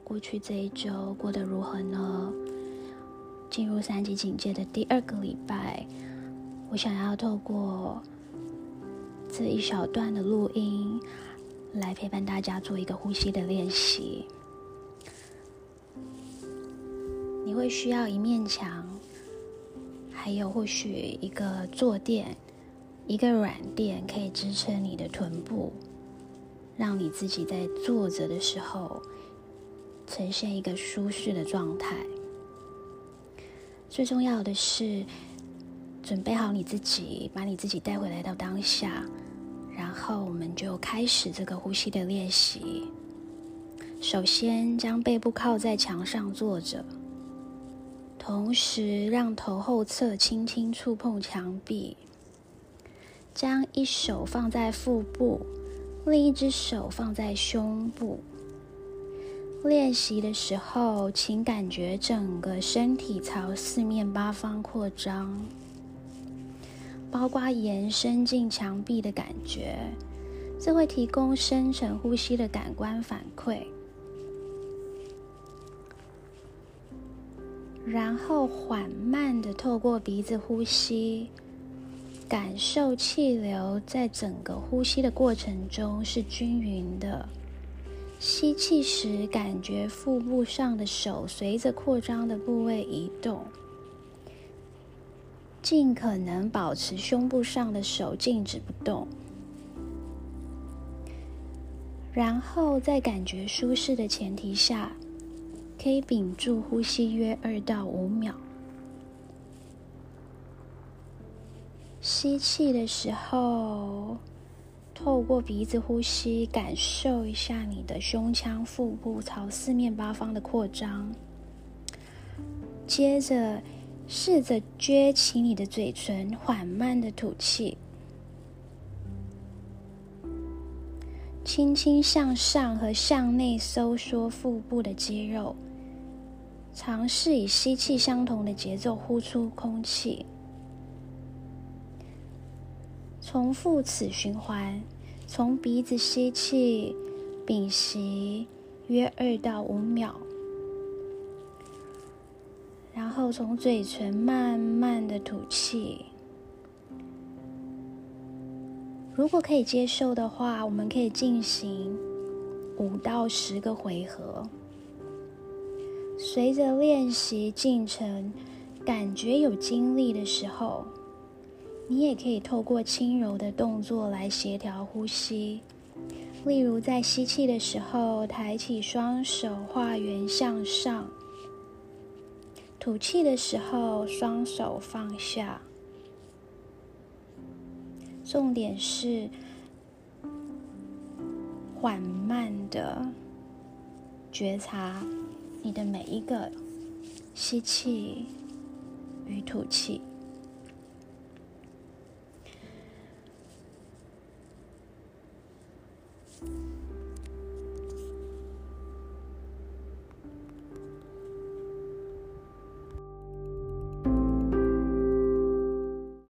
过去这一周过得如何呢？进入三级警戒的第二个礼拜，我想要透过这一小段的录音，来陪伴大家做一个呼吸的练习。你会需要一面墙，还有或许一个坐垫，一个软垫，可以支撑你的臀部，让你自己在坐着的时候呈现一个舒适的状态。最重要的是，准备好你自己，把你自己带回来到当下，然后我们就开始这个呼吸的练习。首先，将背部靠在墙上坐着，同时让头后侧轻轻触碰墙壁，将一手放在腹部，另一只手放在胸部。练习的时候，请感觉整个身体朝四面八方扩张，包括延伸进墙壁的感觉，这会提供深层呼吸的感官反馈。然后缓慢的透过鼻子呼吸，感受气流在整个呼吸的过程中是均匀的。吸气时，感觉腹部上的手随着扩张的部位移动，尽可能保持胸部上的手静止不动。然后在感觉舒适的前提下，可以屏住呼吸约二到五秒。吸气的时候。透过鼻子呼吸，感受一下你的胸腔、腹部朝四面八方的扩张。接着，试着撅起你的嘴唇，缓慢的吐气，轻轻向上和向内收缩腹部的肌肉。尝试以吸气相同的节奏呼出空气。重复此循环，从鼻子吸气，屏息约二到五秒，然后从嘴唇慢慢的吐气。如果可以接受的话，我们可以进行五到十个回合。随着练习进程，感觉有精力的时候。你也可以透过轻柔的动作来协调呼吸，例如在吸气的时候抬起双手画圆向上，吐气的时候双手放下。重点是缓慢的觉察你的每一个吸气与吐气。guys.